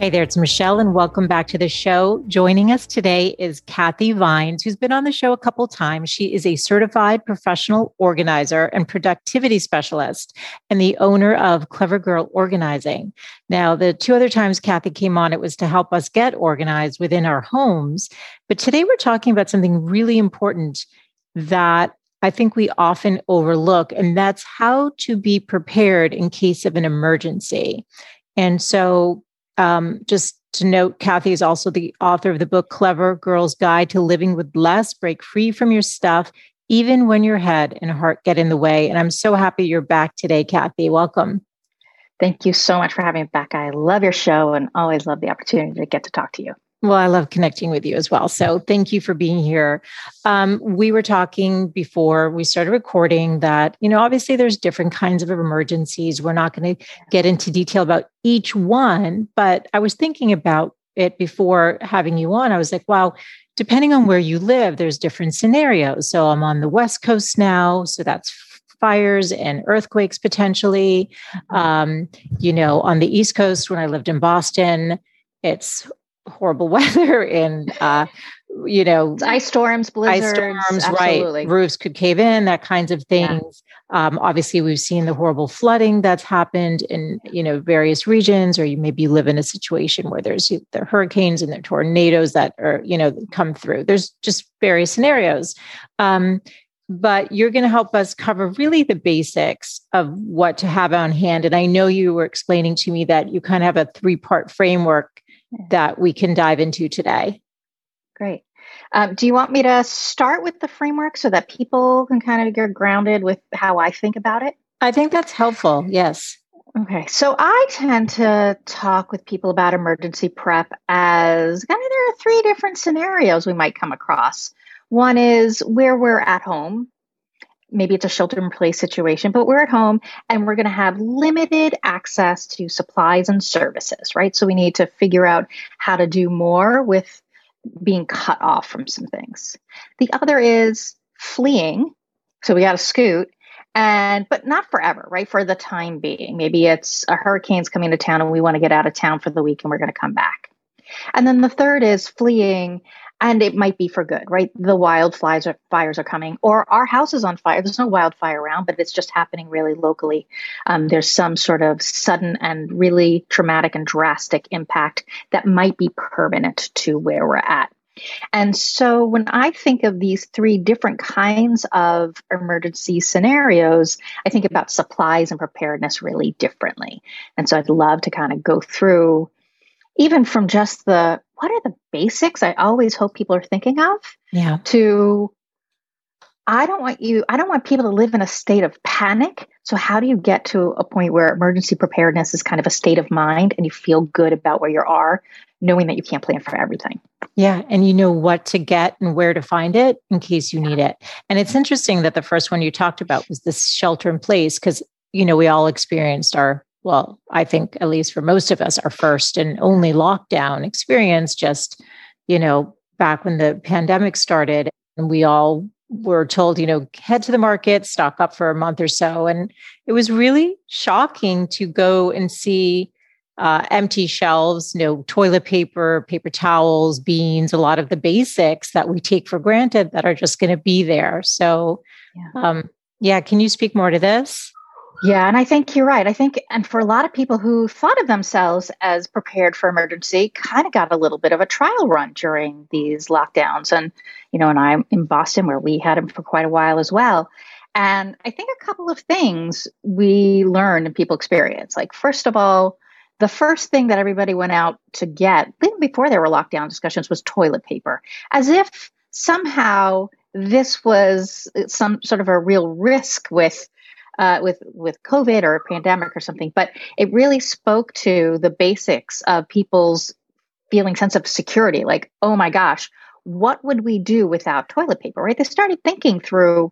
Hey there, it's Michelle, and welcome back to the show. Joining us today is Kathy Vines, who's been on the show a couple times. She is a certified professional organizer and productivity specialist and the owner of Clever Girl Organizing. Now, the two other times Kathy came on, it was to help us get organized within our homes. But today we're talking about something really important that I think we often overlook, and that's how to be prepared in case of an emergency. And so, um, just to note, Kathy is also the author of the book Clever Girl's Guide to Living with Less Break Free from Your Stuff, even when your head and heart get in the way. And I'm so happy you're back today, Kathy. Welcome. Thank you so much for having me back. I love your show and always love the opportunity to get to talk to you. Well, I love connecting with you as well. So thank you for being here. Um, we were talking before we started recording that, you know, obviously there's different kinds of emergencies. We're not going to get into detail about each one, but I was thinking about it before having you on. I was like, wow, depending on where you live, there's different scenarios. So I'm on the West Coast now. So that's fires and earthquakes potentially. Mm-hmm. Um, you know, on the East Coast, when I lived in Boston, it's horrible weather and uh, you know ice storms blizzards ice storms absolutely. right roofs could cave in that kinds of things. Yeah. um, obviously we've seen the horrible flooding that's happened in you know various regions or you maybe live in a situation where there's the hurricanes and the tornadoes that are you know come through. There's just various scenarios. Um, but you're going to help us cover really the basics of what to have on hand. And i know you were explaining to me that you kind of have a three part framework that we can dive into today. Great. Um, do you want me to start with the framework so that people can kind of get grounded with how I think about it? I think that's helpful. Yes. Okay. So I tend to talk with people about emergency prep as kind of there are three different scenarios we might come across. One is where we're at home maybe it's a shelter in place situation, but we're at home and we're going to have limited access to supplies and services, right? So we need to figure out how to do more with being cut off from some things. The other is fleeing. So we got to scoot and but not forever right for the time being maybe it's a hurricane's coming to town and we want to get out of town for the week and we're going to come back and then the third is fleeing and it might be for good, right? The wildfires are, fires are coming, or our house is on fire. There's no wildfire around, but it's just happening really locally. Um, there's some sort of sudden and really traumatic and drastic impact that might be permanent to where we're at. And so when I think of these three different kinds of emergency scenarios, I think about supplies and preparedness really differently. And so I'd love to kind of go through even from just the what are the basics I always hope people are thinking of? Yeah. To I don't want you, I don't want people to live in a state of panic. So, how do you get to a point where emergency preparedness is kind of a state of mind and you feel good about where you are, knowing that you can't plan for everything? Yeah. And you know what to get and where to find it in case you need it. And it's interesting that the first one you talked about was this shelter in place because, you know, we all experienced our well, I think at least for most of us, our first and only lockdown experience, just, you know, back when the pandemic started and we all were told, you know, head to the market, stock up for a month or so. And it was really shocking to go and see uh, empty shelves, you know, toilet paper, paper towels, beans, a lot of the basics that we take for granted that are just going to be there. So, yeah. Um, yeah, can you speak more to this? Yeah, and I think you're right. I think, and for a lot of people who thought of themselves as prepared for emergency, kind of got a little bit of a trial run during these lockdowns. And, you know, and I'm in Boston where we had them for quite a while as well. And I think a couple of things we learned and people experience. Like, first of all, the first thing that everybody went out to get, even before there were lockdown discussions, was toilet paper, as if somehow this was uh, some sort of a real risk with uh, with with COVID or a pandemic or something, but it really spoke to the basics of people's feeling sense of security. Like, oh my gosh, what would we do without toilet paper? Right? They started thinking through,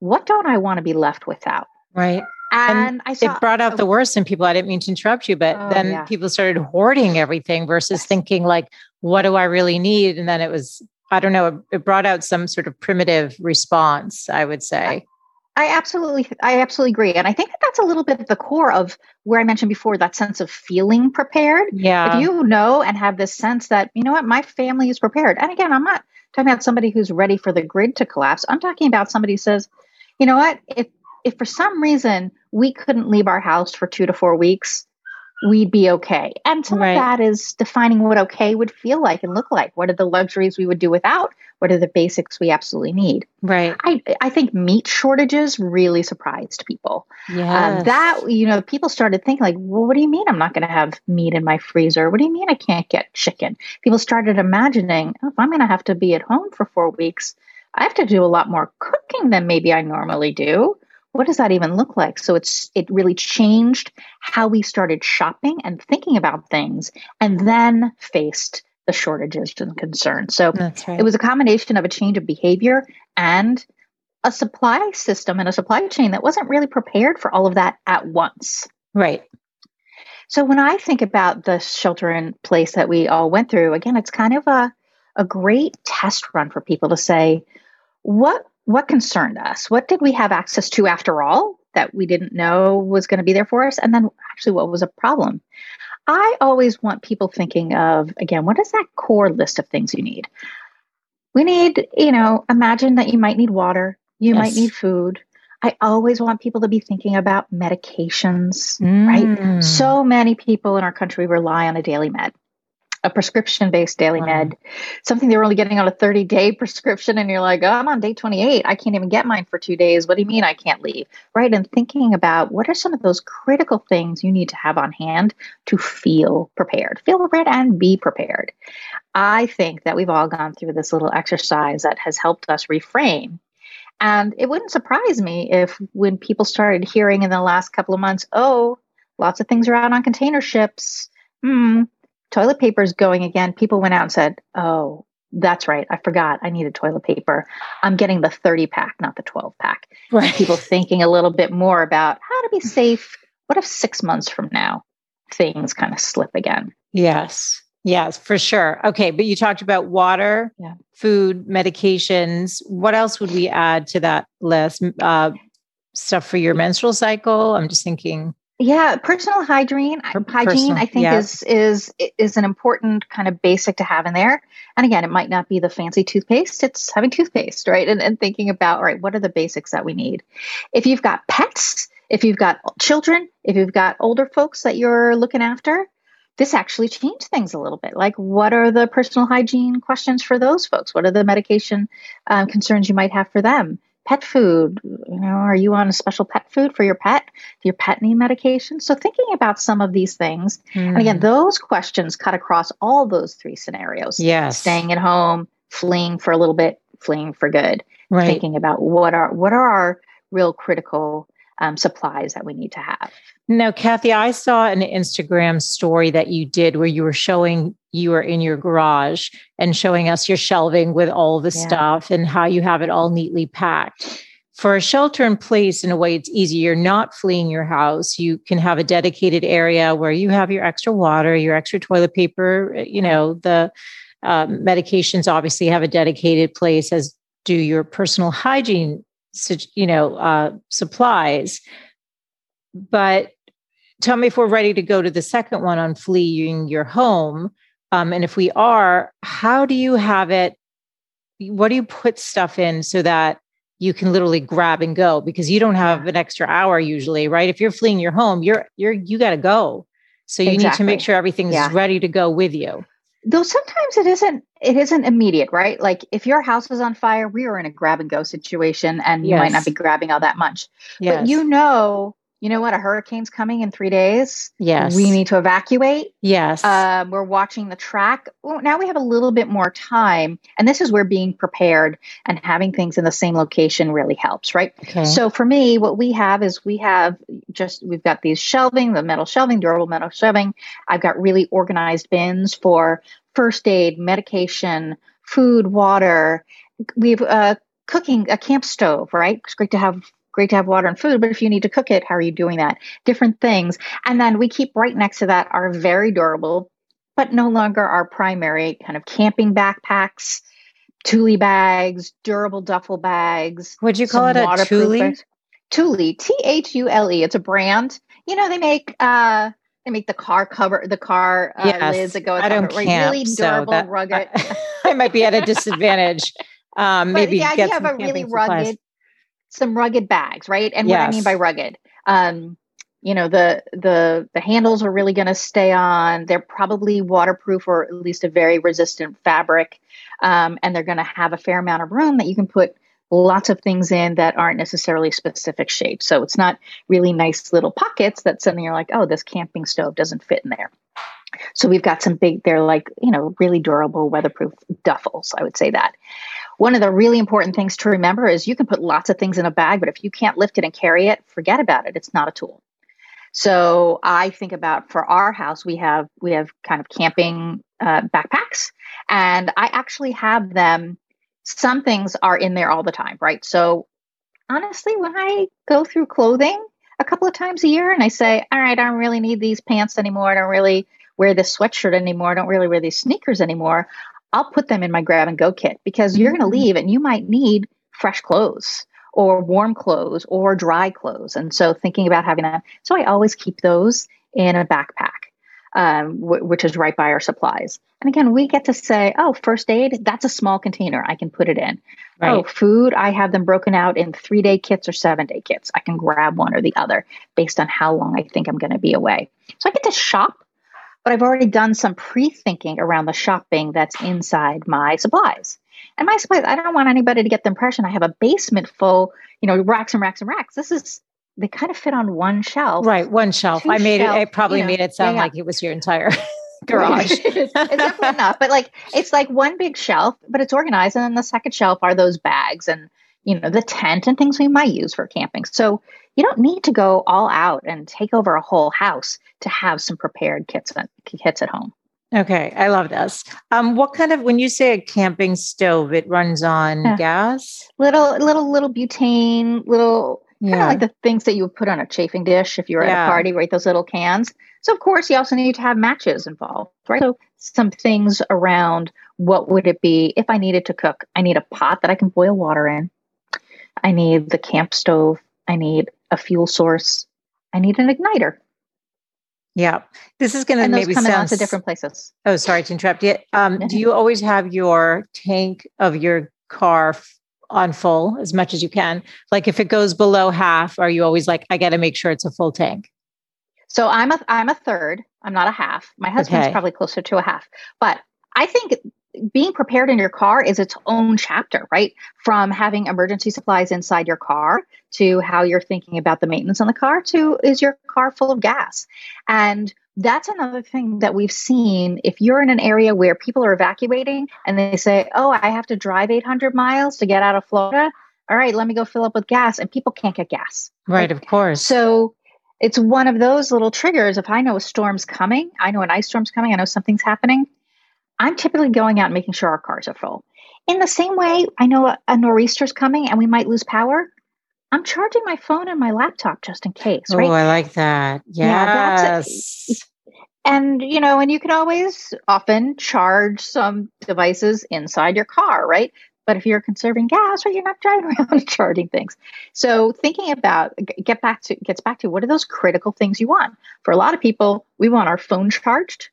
what don't I want to be left without? Right. And, and I saw, it brought out the worst in people. I didn't mean to interrupt you, but oh, then yeah. people started hoarding everything versus yes. thinking like, what do I really need? And then it was, I don't know, it brought out some sort of primitive response, I would say. I absolutely, I absolutely agree, and I think that that's a little bit at the core of where I mentioned before that sense of feeling prepared. Yeah. If you know and have this sense that you know what, my family is prepared, and again, I'm not talking about somebody who's ready for the grid to collapse. I'm talking about somebody who says, you know what, if if for some reason we couldn't leave our house for two to four weeks, we'd be okay. And some right. of that is defining what okay would feel like and look like. What are the luxuries we would do without? What are the basics we absolutely need? Right. I, I think meat shortages really surprised people. Yeah. Um, that, you know, people started thinking, like, well, what do you mean I'm not going to have meat in my freezer? What do you mean I can't get chicken? People started imagining, oh, if I'm going to have to be at home for four weeks, I have to do a lot more cooking than maybe I normally do what does that even look like so it's it really changed how we started shopping and thinking about things and then faced the shortages and concerns so right. it was a combination of a change of behavior and a supply system and a supply chain that wasn't really prepared for all of that at once right so when i think about the shelter in place that we all went through again it's kind of a a great test run for people to say what what concerned us? What did we have access to after all that we didn't know was going to be there for us? And then actually, what was a problem? I always want people thinking of, again, what is that core list of things you need? We need, you know, imagine that you might need water, you yes. might need food. I always want people to be thinking about medications, mm. right? So many people in our country rely on a daily med a prescription based daily wow. med, something they were only getting on a 30 day prescription. And you're like, oh, I'm on day 28. I can't even get mine for two days. What do you mean I can't leave? Right. And thinking about what are some of those critical things you need to have on hand to feel prepared, feel prepared and be prepared. I think that we've all gone through this little exercise that has helped us reframe. And it wouldn't surprise me if when people started hearing in the last couple of months, oh, lots of things are out on container ships. Hmm, toilet paper is going again, people went out and said, oh, that's right. I forgot. I needed toilet paper. I'm getting the 30 pack, not the 12 pack. Right. People thinking a little bit more about how to be safe. What if six months from now things kind of slip again? Yes. Yes, for sure. Okay. But you talked about water, yeah. food, medications. What else would we add to that list? Uh, stuff for your menstrual cycle. I'm just thinking. Yeah, personal hygiene, hygiene, I think yeah. is is is an important kind of basic to have in there. And again, it might not be the fancy toothpaste; it's having toothpaste, right? And, and thinking about, all right, what are the basics that we need? If you've got pets, if you've got children, if you've got older folks that you're looking after, this actually changed things a little bit. Like, what are the personal hygiene questions for those folks? What are the medication um, concerns you might have for them? Pet food you know are you on a special pet food for your pet do your pet need medication so thinking about some of these things mm. and again hmm. those questions cut across all those three scenarios yes staying at home fleeing for a little bit fleeing for good right. thinking about what are what are our real critical um, supplies that we need to have now, Kathy, I saw an Instagram story that you did where you were showing you were in your garage and showing us your shelving with all the yeah. stuff and how you have it all neatly packed. For a shelter in place, in a way, it's easy. You're not fleeing your house. You can have a dedicated area where you have your extra water, your extra toilet paper. You know, the um, medications obviously have a dedicated place, as do your personal hygiene, you know, uh, supplies. But tell me if we're ready to go to the second one on fleeing your home. Um, and if we are, how do you have it? What do you put stuff in so that you can literally grab and go? Because you don't have an extra hour usually, right? If you're fleeing your home, you're you're you got to go. So you exactly. need to make sure everything's yeah. ready to go with you. Though sometimes it isn't it isn't immediate, right? Like if your house is on fire, we are in a grab and go situation and you might not be grabbing all that much. Yes. But you know you know what? A hurricane's coming in three days. Yes. We need to evacuate. Yes. Uh, we're watching the track. Well, now we have a little bit more time. And this is where being prepared and having things in the same location really helps, right? Okay. So for me, what we have is we have just, we've got these shelving, the metal shelving, durable metal shelving. I've got really organized bins for first aid, medication, food, water. We've, uh, cooking a camp stove, right? It's great to have great to have water and food, but if you need to cook it, how are you doing that? Different things. And then we keep right next to that our very durable, but no longer our primary kind of camping backpacks, Thule bags, durable duffel bags. Would you call it a Thule? Thule, T H U L E. It's a brand. You know, they make uh they make the car cover, the car uh, yes. lids that go. I don't camp, really durable, so that, rugged. I, I, might be at a disadvantage. Um, maybe the idea of a really rugged, supplies some rugged bags, right? And yes. what I mean by rugged, um, you know, the the the handles are really going to stay on. They're probably waterproof or at least a very resistant fabric, um, and they're going to have a fair amount of room that you can put lots of things in that aren't necessarily specific shapes. So it's not really nice little pockets that suddenly you're like, oh, this camping stove doesn't fit in there. So we've got some big, they're like, you know, really durable, weatherproof duffels. I would say that. One of the really important things to remember is you can put lots of things in a bag, but if you can't lift it and carry it, forget about it. It's not a tool. So I think about for our house, we have we have kind of camping uh, backpacks, and I actually have them. Some things are in there all the time, right? So honestly, when I go through clothing a couple of times a year, and I say, "All right, I don't really need these pants anymore. I don't really wear this sweatshirt anymore. I don't really wear these sneakers anymore." I'll put them in my grab and go kit because you're going to mm-hmm. leave and you might need fresh clothes or warm clothes or dry clothes. And so thinking about having that. So I always keep those in a backpack, um, w- which is right by our supplies. And again, we get to say, oh, first aid, that's a small container. I can put it in. Right. Oh, food, I have them broken out in three day kits or seven day kits. I can grab one or the other based on how long I think I'm going to be away. So I get to shop but I've already done some pre thinking around the shopping that's inside my supplies. And my supplies, I don't want anybody to get the impression I have a basement full, you know, racks and racks and racks. This is, they kind of fit on one shelf. Right, one shelf. I made shelf, it, I probably you know, made it sound yeah, yeah. like it was your entire garage. it's definitely not, but like it's like one big shelf, but it's organized. And then the second shelf are those bags and, you know, the tent and things we might use for camping. So you don't need to go all out and take over a whole house to have some prepared kits kits at home. Okay, I love this. Um, what kind of when you say a camping stove, it runs on yeah. gas? Little, little, little butane, little yeah. kind of like the things that you would put on a chafing dish if you were yeah. at a party, right? Those little cans. So of course, you also need to have matches involved, right? So some things around what would it be if I needed to cook? I need a pot that I can boil water in. I need the camp stove. I need a fuel source. I need an igniter. Yeah, this is going to maybe come sound to different places. Oh, sorry to interrupt you. Um, do you always have your tank of your car on full as much as you can? Like if it goes below half, are you always like, I got to make sure it's a full tank? So I'm a I'm a third. I'm not a half. My husband's okay. probably closer to a half. But I think being prepared in your car is its own chapter, right? From having emergency supplies inside your car to how you're thinking about the maintenance on the car to is your car full of gas? And that's another thing that we've seen. If you're in an area where people are evacuating and they say, Oh, I have to drive 800 miles to get out of Florida. All right, let me go fill up with gas. And people can't get gas. Right, of course. So it's one of those little triggers. If I know a storm's coming, I know an ice storm's coming, I know something's happening. I'm typically going out and making sure our cars are full. In the same way, I know a, a nor'easter's coming and we might lose power. I'm charging my phone and my laptop just in case, right? Oh, I like that. Yes. Yeah, and you know, and you can always often charge some devices inside your car, right? But if you're conserving gas, or right, you're not driving around charging things. So thinking about get back to gets back to what are those critical things you want? For a lot of people, we want our phone charged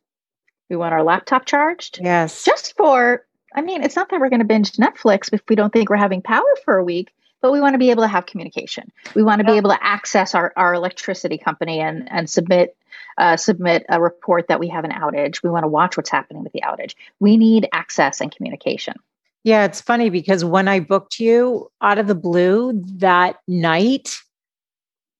we want our laptop charged. Yes. Just for, I mean, it's not that we're going to binge Netflix if we don't think we're having power for a week, but we want to be able to have communication. We want to be able to access our, our electricity company and, and submit uh, submit a report that we have an outage. We want to watch what's happening with the outage. We need access and communication. Yeah, it's funny because when I booked you out of the blue that night,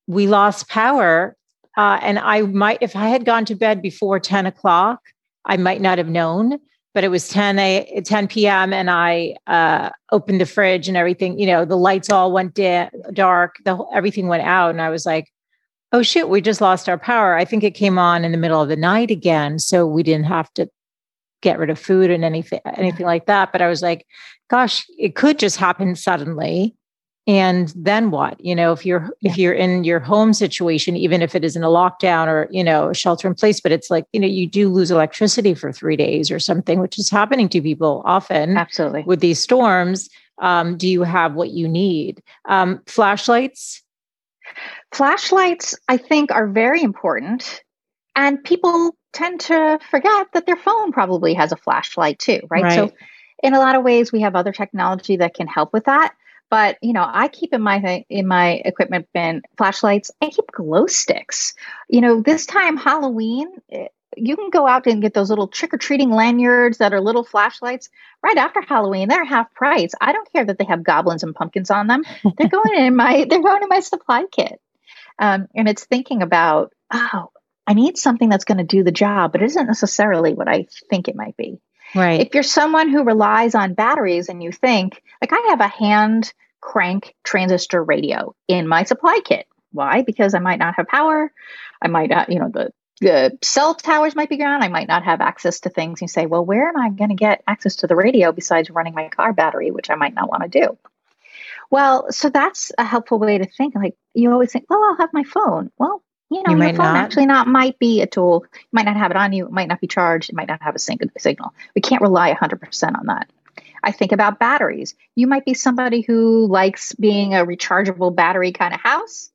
we lost power. Uh, and I might, if I had gone to bed before 10 o'clock, I might not have known, but it was 10 a 10 p.m. and I uh, opened the fridge and everything, you know, the lights all went da- dark, the whole, everything went out. And I was like, oh shit, we just lost our power. I think it came on in the middle of the night again. So we didn't have to get rid of food and anything, anything like that. But I was like, gosh, it could just happen suddenly and then what? You know if you're yeah. if you're in your home situation even if it isn't a lockdown or you know a shelter in place but it's like you know you do lose electricity for three days or something which is happening to people often absolutely. with these storms um, do you have what you need? Um, flashlights? Flashlights i think are very important. And people tend to forget that their phone probably has a flashlight too right, right. so in a lot of ways we have other technology that can help with that but you know, I keep in my in my equipment bin flashlights. I keep glow sticks. You know, this time Halloween, eh, you can go out and get those little trick or treating lanyards that are little flashlights right after Halloween. They're half price. I don't care that they have goblins and pumpkins on them. They're going in my they're going in my supply kit. Um, and it's thinking about oh, I need something that's going to do the job, but it isn't necessarily what I think it might be. Right. If you're someone who relies on batteries and you think, like I have a hand crank transistor radio in my supply kit. Why? Because I might not have power. I might not, you know, the the cell towers might be gone. I might not have access to things. You say, well, where am I going to get access to the radio besides running my car battery, which I might not want to do? Well, so that's a helpful way to think. Like you always think, well, I'll have my phone. Well, you know, you your phone not. actually not might be a tool. You might not have it on you. It might not be charged. It might not have a signal. We can't rely 100% on that. I think about batteries. You might be somebody who likes being a rechargeable battery kind of house.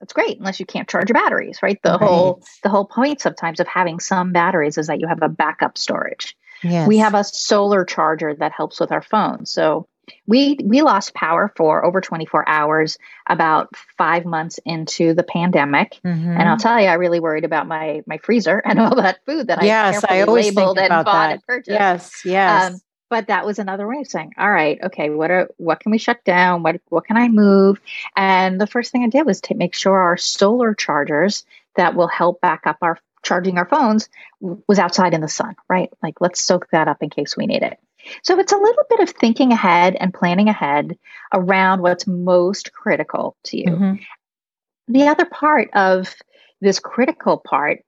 That's great, unless you can't charge your batteries, right? The right. whole the whole point sometimes of having some batteries is that you have a backup storage. Yes. We have a solar charger that helps with our phone. So we we lost power for over 24 hours about five months into the pandemic. Mm-hmm. and i'll tell you i really worried about my my freezer and all that food that yes, i i always labeled and bought that. and purchased. Yes yes. Um, but that was another way of saying all right okay what are what can we shut down? What what can i move? And the first thing i did was to make sure our solar chargers that will help back up our charging our phones was outside in the sun right? Like let's soak that up in case we need it so it's a little bit of thinking ahead and planning ahead around what's most critical to you mm-hmm. the other part of this critical part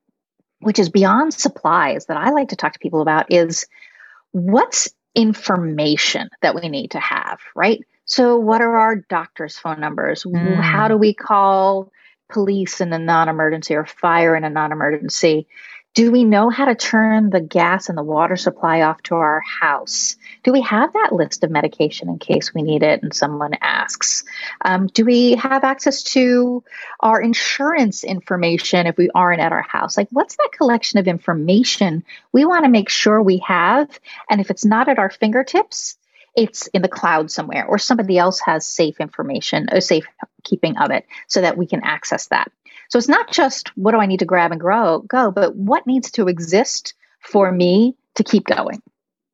which is beyond supplies that i like to talk to people about is what's information that we need to have, right? So, what are our doctor's phone numbers? Mm. How do we call police in a non emergency or fire in a non emergency? Do we know how to turn the gas and the water supply off to our house? Do we have that list of medication in case we need it and someone asks? Um, do we have access to our insurance information if we aren't at our house? Like, what's that collection of information we want to make sure we have? And if it's not at our fingertips, it's in the cloud somewhere or somebody else has safe information, a safe keeping of it so that we can access that. So it's not just what do I need to grab and grow, go, but what needs to exist for me to keep going.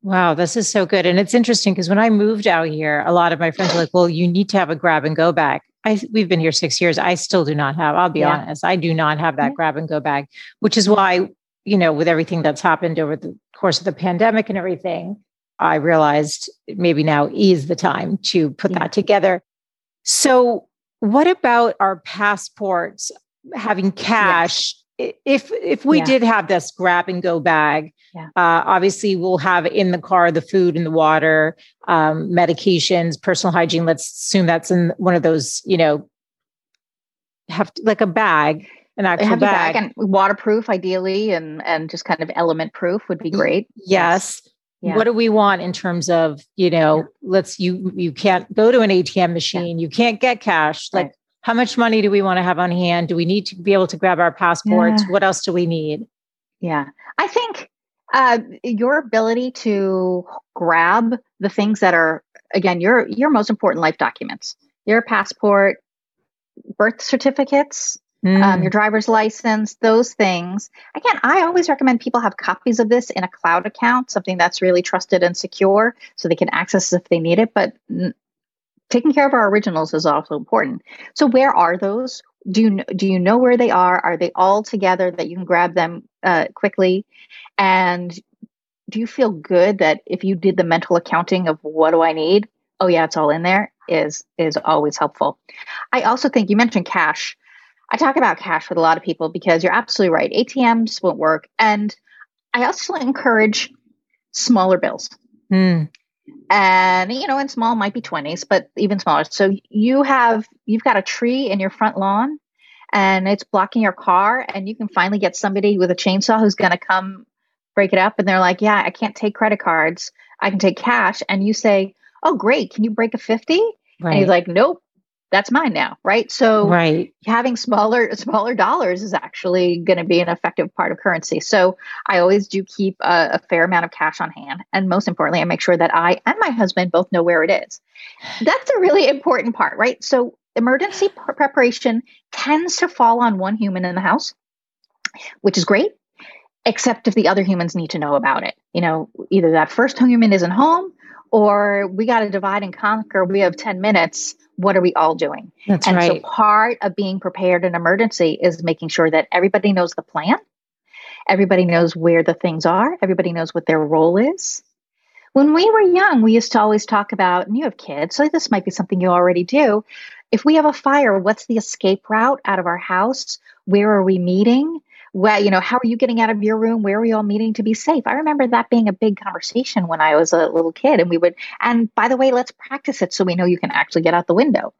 Wow, this is so good. And it's interesting because when I moved out here, a lot of my friends are like, well, you need to have a grab and go bag. I, we've been here six years. I still do not have, I'll be yeah. honest, I do not have that mm-hmm. grab and go bag, which is why, you know, with everything that's happened over the course of the pandemic and everything, I realized maybe now is the time to put yeah. that together. So, what about our passports? Having cash if if we yeah. did have this grab and go bag yeah. uh, obviously we'll have in the car the food and the water um, medications personal hygiene let's assume that's in one of those you know have to, like a bag an actual have bag. bag. and waterproof ideally and and just kind of element proof would be great yes yeah. what do we want in terms of you know let's you you can't go to an atm machine you can't get cash like right how much money do we want to have on hand? Do we need to be able to grab our passports? Yeah. What else do we need? Yeah, I think uh, your ability to grab the things that are again your your most important life documents, your passport, birth certificates, mm. um, your driver's license, those things. Again, I always recommend people have copies of this in a cloud account, something that's really trusted and secure, so they can access if they need it. But taking care of our originals is also important. So where are those? Do you do you know where they are? Are they all together that you can grab them uh, quickly? And do you feel good that if you did the mental accounting of what do I need? Oh yeah, it's all in there. Is is always helpful. I also think you mentioned cash. I talk about cash with a lot of people because you're absolutely right. ATMs won't work, and I also encourage smaller bills. Mm and you know and small might be 20s but even smaller. So you have you've got a tree in your front lawn and it's blocking your car and you can finally get somebody with a chainsaw who's going to come break it up and they're like yeah i can't take credit cards. I can take cash. And you say oh great. Can you break a 50 right. and he's like nope that's mine now right? So right. having smaller smaller dollars is actually going to be an effective part of currency. So i always do keep a, a, fair amount of cash on hand. And most importantly i make sure that i and my husband both know where it is. That's a really important part right? So emergency preparation tends to fall on one human in the house which is great except if the other humans need to know about it. You know either that first human isn't home or we got to divide and conquer we have 10 minutes what are we all doing? That's and right. so part of being prepared in emergency is making sure that everybody knows the plan, everybody knows where the things are, everybody knows what their role is. When we were young, we used to always talk about, and you have kids, so this might be something you already do. If we have a fire, what's the escape route out of our house? Where are we meeting? Well, you know, how are you getting out of your room? Where are we all meeting to be safe? I remember that being a big conversation when I was a little kid. And we would, and by the way, let's practice it so we know you can actually get out the window.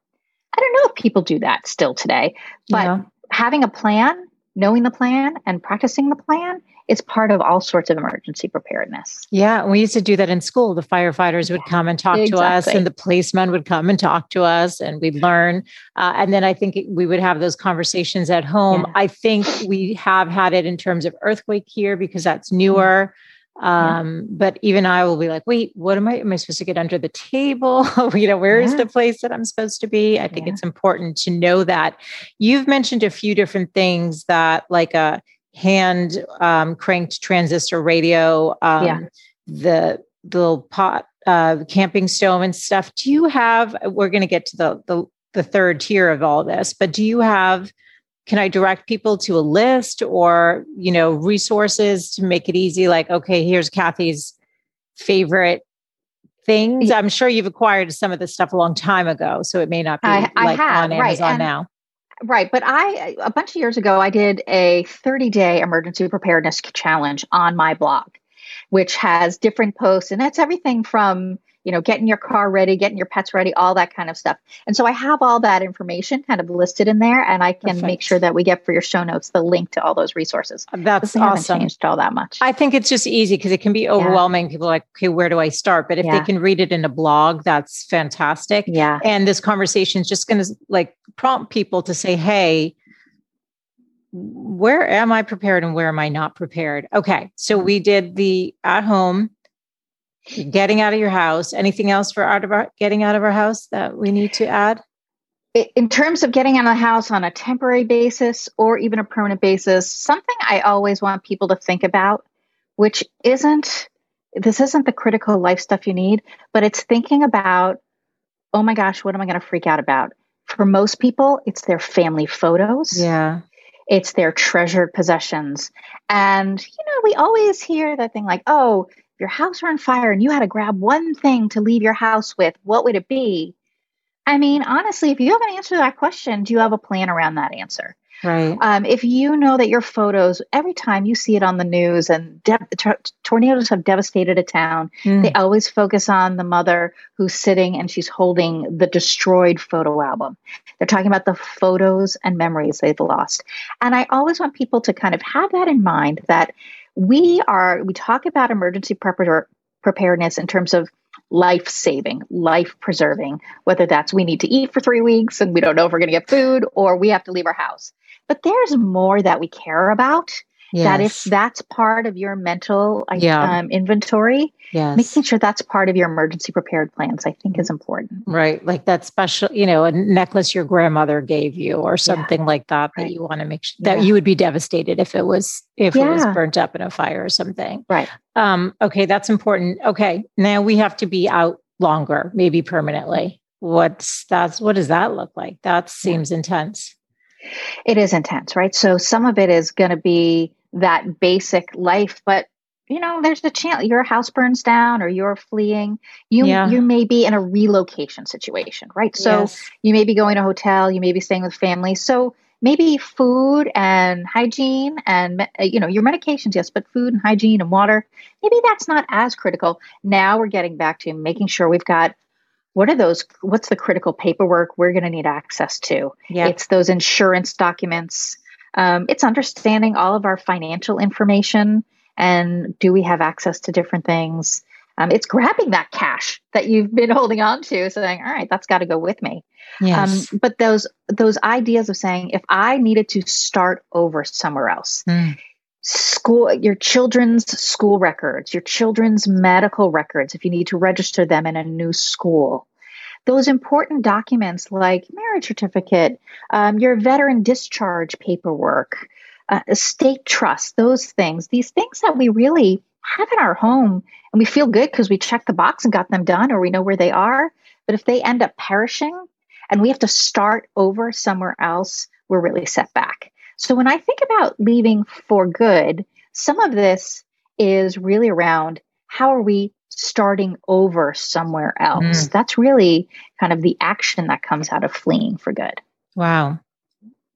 I don't know if people do that still today, but yeah. having a plan, knowing the plan, and practicing the plan it's part of all sorts of emergency preparedness. Yeah, we used to do that in school. The firefighters would come and talk exactly. to us, and the policemen would come and talk to us, and we'd learn. Uh, and then I think we would have those conversations at home. Yeah. I think we have had it in terms of earthquake here because that's newer. Um, yeah. but even I will be like, wait, what am I? Am I supposed to get under the table? you know, where yeah. is the place that I'm supposed to be? I think it's important to know that. You've mentioned a few different things that, like a hand um, cranked transistor radio, um, yeah. the, the little pot uh, camping stove and stuff. Do you have? We're going to get to the, the the third tier of all this, but do you have? Can I direct people to a list or you know resources to make it easy? Like, okay, here's Kathy's favorite things. I'm sure you've acquired some of this stuff a long time ago, so it may not be I, like I have, on Amazon right. now. Right. But I, a bunch of years ago, I did a 30 day emergency preparedness challenge on my blog, which has different posts. And that's everything from you know, getting your car ready, getting your pets ready, all that kind of stuff. And so I have all that information kind of listed in there, and I can Perfect. make sure that we get for your show notes the link to all those resources. Uh, that's awesome. changed all that much. I think it's just easy because it can be overwhelming. Yeah. People are like, okay, where do I start? But if yeah. they can read it in a blog, that's fantastic. Yeah. And this conversation is just going to like prompt people to say, hey, where am I prepared and where am I not prepared? Okay. So we did the at home getting out of your house. Anything else for out of our getting out of our house that we need to add? In terms of getting out of the house on a temporary basis or even a permanent basis, something I always want people to think about, which isn't this isn't the critical life stuff you need, but it's thinking about, oh my gosh, what am I going to freak out about? For most people, it's their family photos. Yeah. It's their treasured possessions. And, you know, we always hear that thing like, oh, your house were on fire and you had to grab one thing to leave your house with, what would it be? I mean, honestly, if you have an answer to that question, do you have a plan around that answer? Right. Um, if you know that your photos, every time you see it on the news and de- tornadoes have devastated a town, mm. they always focus on the mother who's sitting and she's holding the destroyed photo album. They're talking about the photos and memories they've lost. And I always want people to kind of have that in mind that we are we talk about emergency preparedness in terms of life saving, life preserving, whether that's we need to eat for three weeks and we don't know if we're going to get food or we have to leave our house. But there's more that we care about Yes. That if that's part of your mental yeah. um, inventory, yes. making sure that's part of your emergency prepared plans, I think is important. Right. Like that special, you know, a necklace your grandmother gave you or something yeah. like that, right. that you want to make sure that yeah. you would be devastated if it was, if it was burnt up in a fire or something. Right. Um, okay. That's important. Okay. Now we have to be out longer, maybe permanently what's that's what does that look like? That seems intense. It is intense, right? So some of it is going to be that basic life, but you know, there's a chance your house burns down or you're fleeing. You yeah. you may be in a relocation situation, right? So yes. you may be going to a hotel, you may be staying with family. So maybe food and hygiene and uh, you know your medications yes but food and hygiene and water maybe that's not as critical now we're getting back to making sure we've got what are those what's the critical paperwork we're going to need access to yeah. it's those insurance documents um, it's understanding all of our financial information and do we have access to different things um, it's grabbing that cash that you've been holding on to saying all right that's got to go with me yes. Um, but those those ideas of saying if i needed to start over somewhere else mm. School your children's school records your children's medical records if you need to register them in a new school those important documents like marriage certificate um, your veteran discharge paperwork uh, estate trust those things these things that we really have in our home and we feel good because we checked the box and got them done or we know where they are. But if they end up perishing and we have to start over somewhere else, we're really set back. So when I think about leaving for good, some of this is really around how are we starting over somewhere else? Mm. That's really kind of the action that comes out of fleeing for good. Wow.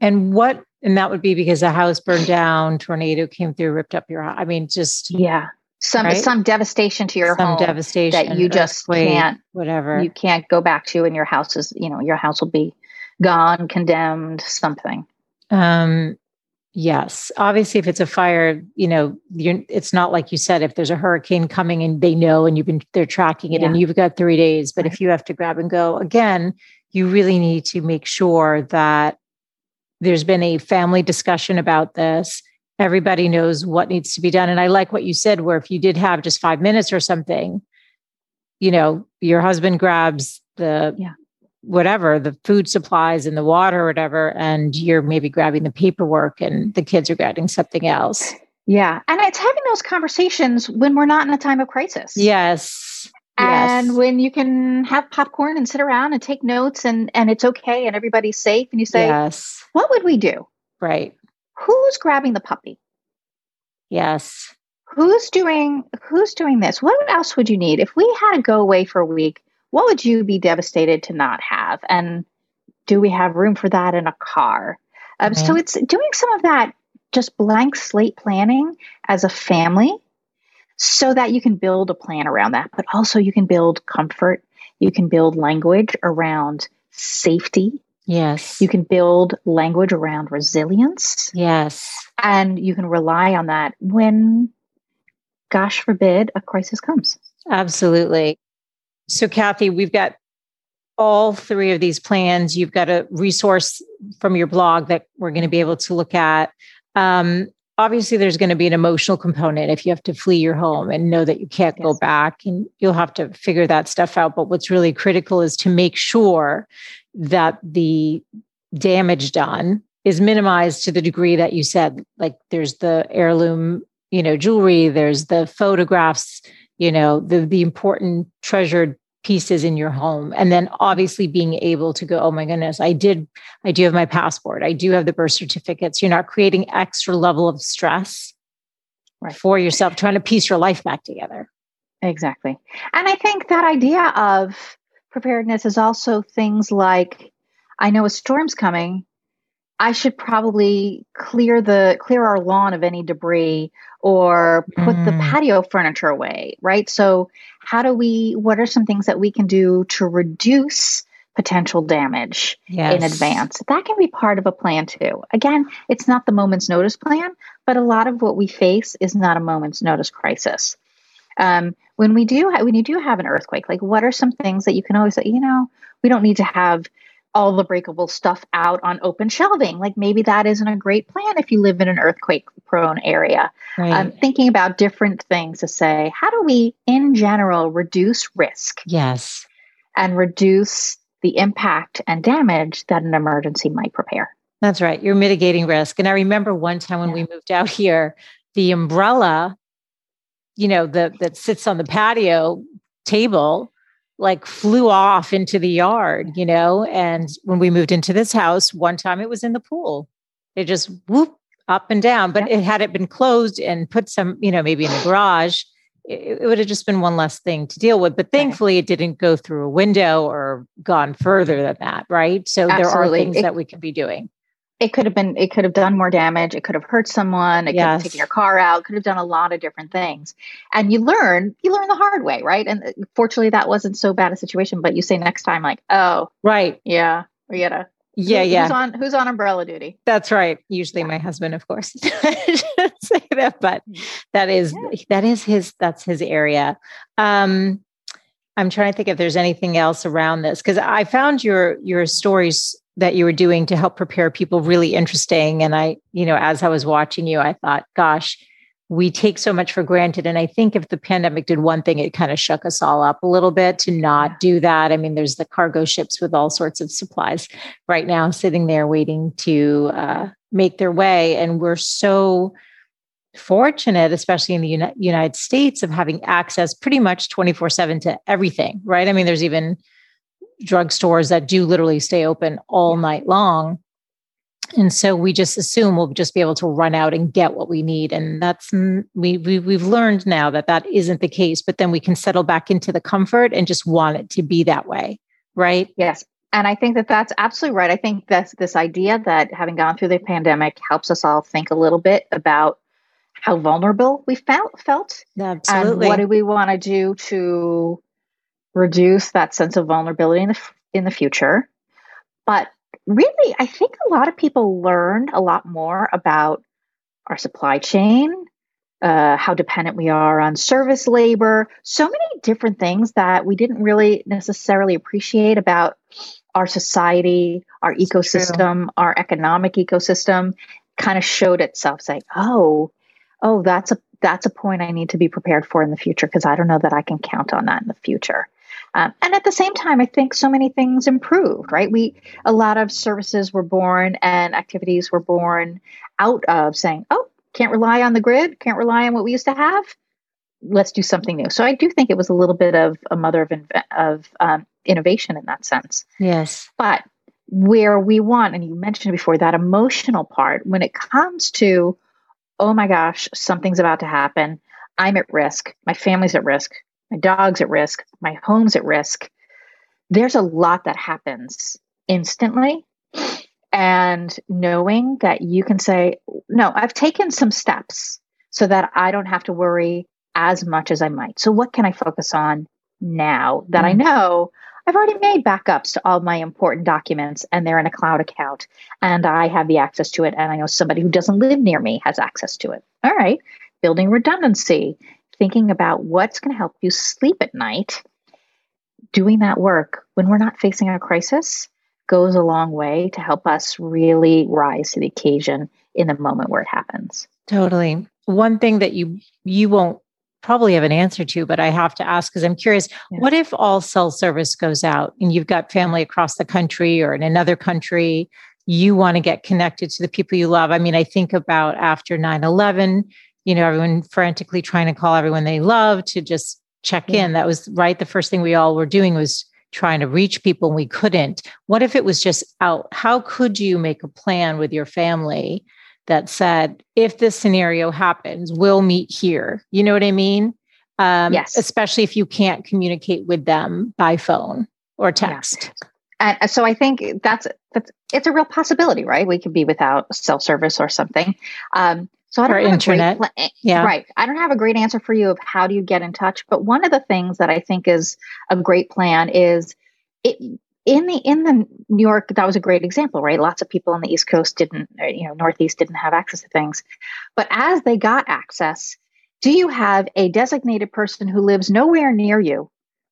And what and that would be because the house burned down, tornado came through, ripped up your house. I mean, just yeah, some right? some devastation to your some home devastation that you just can't whatever you can't go back to, and your house is you know your house will be gone, condemned, something. Um, yes, obviously, if it's a fire, you know, you're, it's not like you said. If there's a hurricane coming and they know, and you've been they're tracking it, yeah. and you've got three days. But right. if you have to grab and go again, you really need to make sure that there's been a family discussion about this. Everybody knows what needs to be done. And I like what you said, where if you did have just five minutes or something, you know, your husband grabs the yeah. Whatever, the food supplies and the water or whatever, and you're maybe grabbing the paperwork and the kids are grabbing something else. Yeah. And it's having those conversations when we're not in a time of crisis. Yes and yes. when you can have popcorn and sit around and take notes and and it's okay and everybody's safe and you say yes what would we do right who's grabbing the puppy yes who's doing who's doing this what else would you need if we had to go away for a week what would you be devastated to not have and do we have room for that in a car um, so it's doing some of that just blank slate planning as a family so that you can build a plan around that, but also you can build comfort. You can build language around safety. Yes. You can build language around resilience. Yes. And you can rely on that when, gosh forbid, a crisis comes. Absolutely. So, Kathy, we've got all three of these plans. You've got a resource from your blog that we're going to be able to look at. Um, obviously there's going to be an emotional component if you have to flee your home and know that you can't yes. go back and you'll have to figure that stuff out but what's really critical is to make sure that the damage done is minimized to the degree that you said like there's the heirloom you know jewelry there's the photographs you know the the important treasured pieces in your home. And then obviously being able to go oh my goodness i did i do have my passport. I do have the birth certificates. You're not creating extra level of stress right. for yourself trying to piece your life back together. Exactly. And i think that idea of preparedness is also things like i know a storm's coming I should probably clear the clear our lawn of any debris or put mm. the patio furniture away, right? So how do we what are some things that we can do to reduce potential damage yes. in advance? That can be part of a plan too. Again, it's not the moment's notice plan, but a lot of what we face is not a moment's notice crisis. Um, when we do when you do have an earthquake, like what are some things that you can always say, you know, we don't need to have all the breakable stuff out on open shelving. Like maybe that isn't a great plan if you live in an earthquake prone area. Right. Um, thinking about different things to say, how do we, in general, reduce risk? Yes. And reduce the impact and damage that an emergency might prepare. That's right. You're mitigating risk. And I remember one time when yeah. we moved out here, the umbrella, you know, the that sits on the patio table like flew off into the yard, you know. And when we moved into this house, one time it was in the pool. It just whoop up and down. But it had it been closed and put some, you know, maybe in the garage, it, it would have just been one less thing to deal with. But thankfully, it didn't go through a window or gone further than that, right? So Absolutely. there are things it, that we can be doing it could have been it could have done more damage. It could have hurt someone. It yes. could have taken your car out. Could have done a lot of different things. And you learn you learn the hard way right? And uh, fortunately that wasn't so bad a situation but you say next time like oh right. yeah we gotta yeah who, yeah who's on who's on umbrella duty? That's right. Usually yeah. my husband of course say that but mm. that is yeah. that is his that's his area. Um i'm trying to think if there's anything else around this because i found your your stories that you were doing to help prepare people really interesting. And I, you know, as I was watching you, I thought, gosh, we take so much for granted. And I think if the pandemic did one thing, it kind of shook us all up a little bit to not do that. I mean, there's the cargo ships with all sorts of supplies right now sitting there waiting to uh, make their way. And we're so fortunate, especially in the Uni- United States, of having access pretty much 24 7 to everything, right? I mean, there's even drugstores that do literally stay open all night long. And so we just assume we'll just be able to run out and get what we need. And that's, mm, we, we, we've learned now that that isn't the case, but then we can settle back into the comfort and just want it to be that way. Right. Yes. And I think that that's absolutely right. I think that's this idea that having gone through the pandemic helps us all think a little bit about how vulnerable we felt felt Absolutely. and what do we want to do to reduce that sense of vulnerability in the in the future. But really, I think a lot of people learned a lot more about our supply chain, uh, how dependent we are on service labor, so many different things that we didn't really necessarily appreciate about our society, our ecosystem, our economic ecosystem kind of showed itself saying, oh, oh, that's a that's a point I need to be prepared for in the future because I don't know that I can count on that in the future. Um, and at the same time, I think so many things improved, right? We, a lot of services were born and activities were born out of saying, oh, can't rely on the grid, can't rely on what we used to have. Let's do something new. So I do think it was a little bit of a mother of, of um, innovation in that sense. Yes. But where we want, and you mentioned before, that emotional part, when it comes to, oh my gosh, something's about to happen. I'm at risk. My family's at risk my dog's at risk, my home's at risk. There's a lot that happens instantly. And knowing that you can say, no, I've taken some steps so that I don't have to worry as much as I might. So, what can I focus on now that. I mm. know I've already made backups to all my important documents and they're in a cloud account and I have the access to it and I know somebody who doesn't live near me has access to it. All right, building redundancy, thinking about what's going to help you sleep at night, doing that work when we're not facing a crisis goes a long way to help us really rise to the occasion in the moment where it happens. Totally. One thing that you you won't probably have an answer to, but I have to ask because I'm curious. Yeah. What if all cell service goes out and you've got family across the country or in another country? You want to get connected to the people you love. I mean, I think about after 9 11, you know, everyone frantically trying to call everyone they love to just check yeah. in. That was right. The first thing we all were doing was trying to reach people and we couldn't. What if it was just out? How could you make a plan with your family that said, if this scenario happens, we'll meet here? You know what I mean? Um, yes. Especially if you can't communicate with them by phone or text. Yeah. And so I think that's that's it's a real possibility, right? We could be without cell service or something. Um, so I don't have internet. A great pl- eh, yeah. Right. I don't have a great answer for you of how do you get in touch, but one of the things that I think is a great plan is it in the in the New York that was a great example, right? Lots of people on the East Coast didn't, uh, you know, Northeast didn't have access to things. But as they got access, do you have a designated person who lives nowhere near you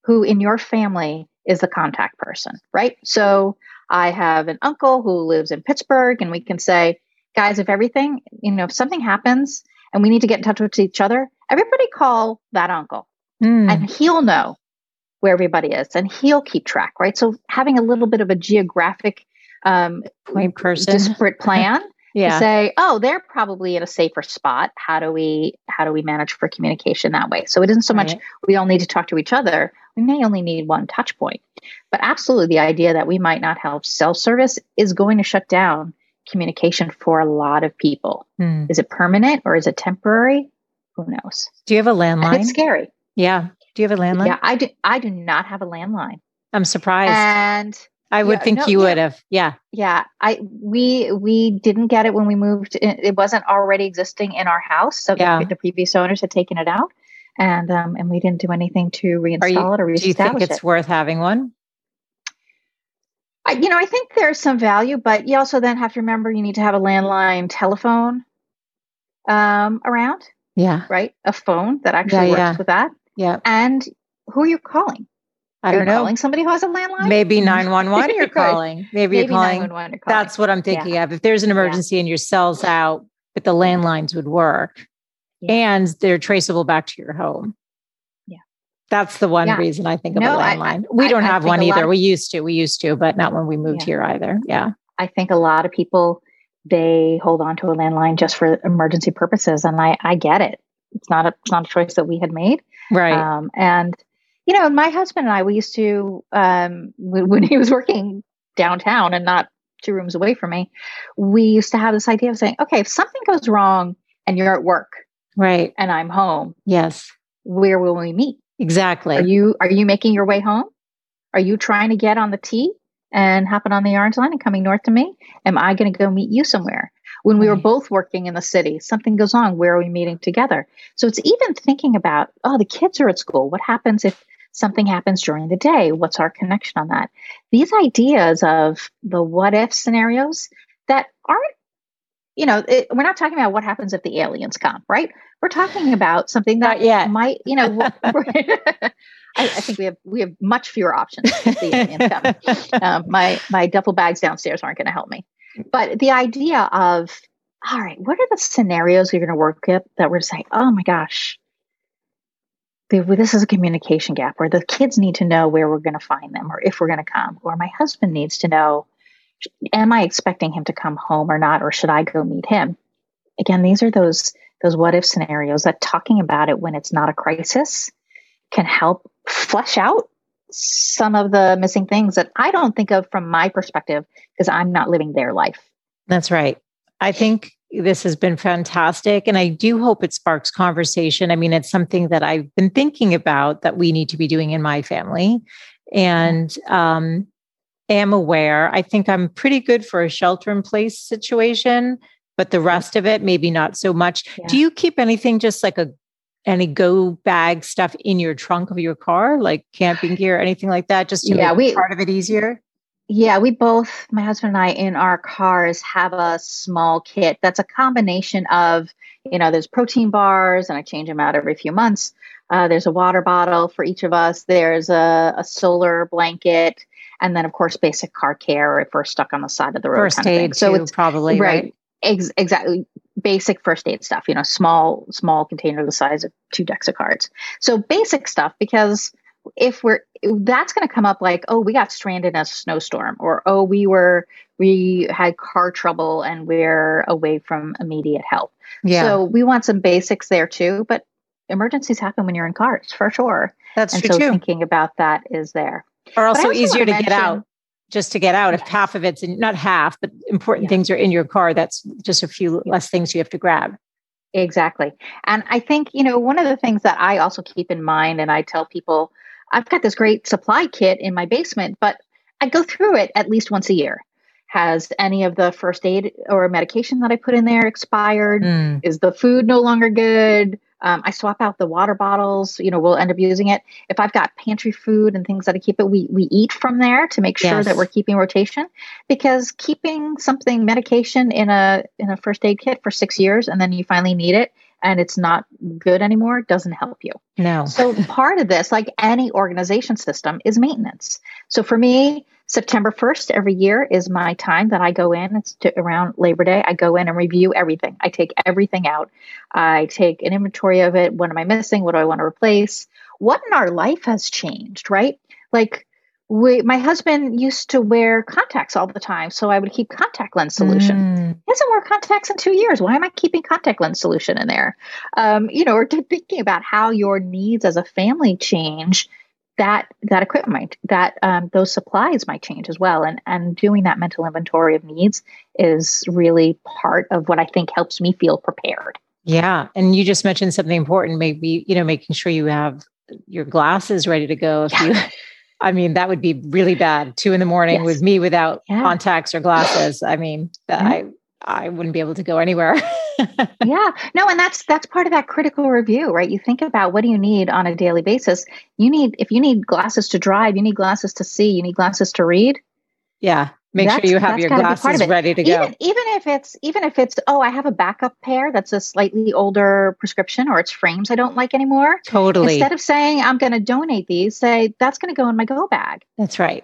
who in your family is the contact person, right? So I have an uncle who lives in Pittsburgh and we can say, guys, if everything, you know, if something happens and we need to get in touch with each other, everybody call that uncle mm. and he'll know where everybody is and he'll keep track, right? So having a little bit of a geographic um, point person disparate plan yeah. to say, oh, they're probably in a safer spot. How do we how do we manage for communication that way? So it isn't so right. much we all need to talk to each other. We may only need one touch point. But absolutely the idea that we might not have cell service is going to shut down communication for a lot of people. Hmm. Is it permanent or is it temporary? Who knows? Do you have a landline? It's scary. Yeah. Do you have a landline? Yeah, I do I do not have a landline. I'm surprised. And I would yeah, think no, you would have. Yeah. Yeah. I we we didn't get it when we moved. It wasn't already existing in our house. So yeah. the, the previous owners had taken it out. And um and we didn't do anything to reinstall you, it or reestablish Do you think it's it. worth having one? I, you know, I think there's some value, but you also then have to remember you need to have a landline telephone um, around. Yeah. Right. A phone that actually yeah, works yeah. with that. Yeah. And who are you calling? I don't know. Calling somebody who has a landline? Maybe 911 you're calling. Maybe, Maybe you're calling. calling. That's what I'm thinking yeah. of. If there's an emergency and your cell's out, but the landlines would work and they're traceable back to your home. Yeah. That's the one reason I think of no, a landline. I, we don't I, have I one either. Of, we used to. We used to, but not when we moved here either. Yeah. I think a lot of people they hold on to a landline just for emergency purposes and I I get it. It's not a it's not a choice that we had made. Right. Um, and you know, my husband and I, we used to, um, when he was working downtown and not two rooms away from me, we used to have this idea of saying, okay, if something goes wrong and you're at work, right, and I'm home, yes, where will we meet? Exactly. Are you are you making your way home? Are you trying to get on the T and hopping on the orange line and coming north to me? Am I going to go meet you somewhere? When we right. were both working in the city, something goes on. Where are we meeting together? So it's even thinking about, oh, the kids are at school. What happens if something happens during the day. What's our connection on that? These ideas of the what if scenarios that aren't, you know, it, we're not talking about what happens if the aliens come, right? We're talking about something that might, you know, I, I, think we have we have much fewer options if the aliens come. Um, my my duffel bags downstairs aren't going to help me. But the idea of all right, what are the scenarios we're going to work with that we're saying, oh my gosh, this is a communication gap where the kids need to know where we're going to find them or if we're going to come or my husband needs to know am i expecting him to come home or not or should i go meet him again these are those those what if scenarios that talking about it when it's not a crisis can help flesh out some of the missing things that i don't think of from my perspective because i'm not living their life that's right i think this has been fantastic. And I do hope it sparks conversation. I mean, it's something that I've been thinking about that we need to be doing in my family. And um, am aware. I think I'm pretty good for a shelter in place situation, but the rest of it, maybe not so much. Yeah. Do you keep anything just like a any go bag stuff in your trunk of your car, like camping gear, anything like that, just to yeah, make we, part of it easier? Yeah, we both, my husband and I, in our cars have a small kit that's a combination of, you know, there's protein bars, and I change them out every few months. Uh, there's a water bottle for each of us. There's a, a, solar blanket, and then of course basic car care if we're stuck on the side of the road. First aid, so too, it's probably right. right? Ex- exactly, basic first aid stuff. You know, small small container the size of two decks of cards. So basic stuff because if we're that's going to come up like oh we got stranded in a snowstorm or oh we were we had car trouble and we're away from immediate help yeah so we want some basics there too but emergencies happen when you're in cars for sure that's and true so too. thinking about that is there or also, also easier to mention, get out just to get out if half of it's in, not half but important yeah. things are in your car that's just a few less things you have to grab exactly and i think you know one of the things that i also keep in mind and i tell people I've got this great supply kit in my basement, but I go through it at least once a year. Has any of the first aid or medication that I put in there expired? Mm. Is the food no longer good? Um, I swap out the water bottles. You know, we'll end up using it. If I've got pantry food and things that I keep it, we we eat from there to make sure yes. that we're keeping rotation. Because keeping something medication in a in a first aid kit for six years and then you finally need it, and it's not good anymore doesn't help you. No. So part of this, like any organization system, is maintenance. So for me, September 1st every year is my time that I go in. It's to, around Labor Day. I go in and review everything. I take everything out. I take an inventory of it. What am I missing? What do I want to replace? What in our life has changed, right? Like we, my husband used to wear contacts all the time, so I would keep contact lens solution. Mm. He hasn't worn contacts in two years. Why am I keeping contact lens solution in there? Um, you know, or thinking about how your needs as a family change. That that equipment, that um, those supplies might change as well, and and doing that mental inventory of needs is really part of what I think helps me feel prepared. Yeah, and you just mentioned something important. Maybe you know, making sure you have your glasses ready to go if you I mean, that would be really bad. Two in the morning yes. with me without yeah. contacts or glasses. I mean, yeah. I I wouldn't be able to go anywhere. yeah. No, and that's that's part of that critical review, right? You think about what do you need on a daily basis. You need if you need glasses to drive, you need glasses to see, you need glasses to read. Yeah. Make that's, sure you have your glasses ready to go. Even, even if it's even if it's oh, I have a backup pair that's a slightly older prescription or it's frames I don't like anymore. Totally. Instead of saying I'm going to donate these, say that's going to go in my go bag. That's right.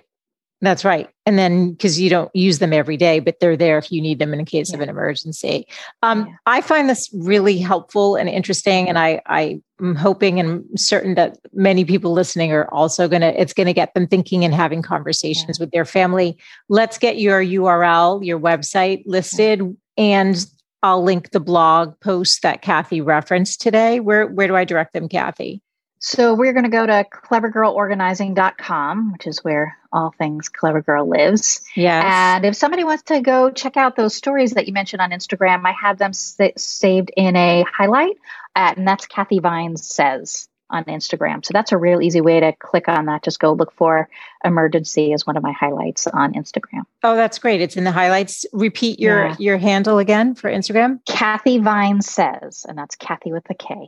That's right. And then because you don't use them every day, but they're there if you need them in a case yeah. of an emergency. Um, yeah. I find this really helpful and interesting. And I, I am hoping and certain that many people listening are also going to, it's going to get them thinking and having conversations yeah. with their family. Let's get your URL, your website listed, and I'll link the blog post that Kathy referenced today. Where, where do I direct them, Kathy? So we're going to go to clevergirlorganizing.com, which is where all things Clever Girl lives. Yes. And if somebody wants to go check out those stories that you mentioned on Instagram, I have them sa- saved in a highlight, at, and that's Kathy Vines Says on Instagram. So that's a real easy way to click on that. Just go look for emergency as one of my highlights on Instagram. Oh, that's great. It's in the highlights. Repeat your yeah. your handle again for Instagram. Kathy Vines Says, and that's Kathy with a K.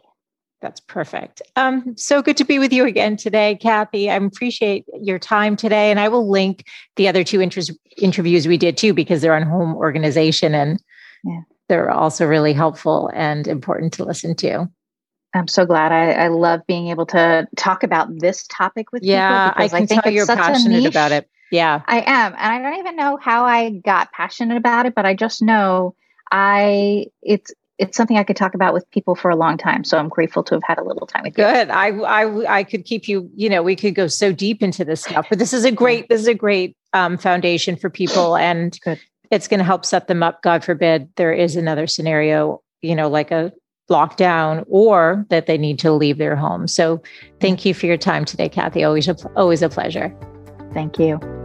That's perfect. Um, so good to be with you again today, Kathy. I appreciate your time today, and I will link the other two inter- interviews we did too because they're on home organization and yeah. they're also really helpful and important to listen to. I'm so glad. I, I love being able to talk about this topic with yeah, people. Yeah, I can I think tell you're passionate about it. Yeah, I am, and I don't even know how I got passionate about it, but I just know I it's it's something I could talk about with people for a long time. So I'm grateful to have had a little time with Good. you. Good. I, I, I could keep you, you know, we could go so deep into this stuff, but this is a great, this is a great um, foundation for people and Good. it's going to help set them up. God forbid there is another scenario, you know, like a lockdown or that they need to leave their home. So thank you for your time today, Kathy. Always, a, always a pleasure. Thank you.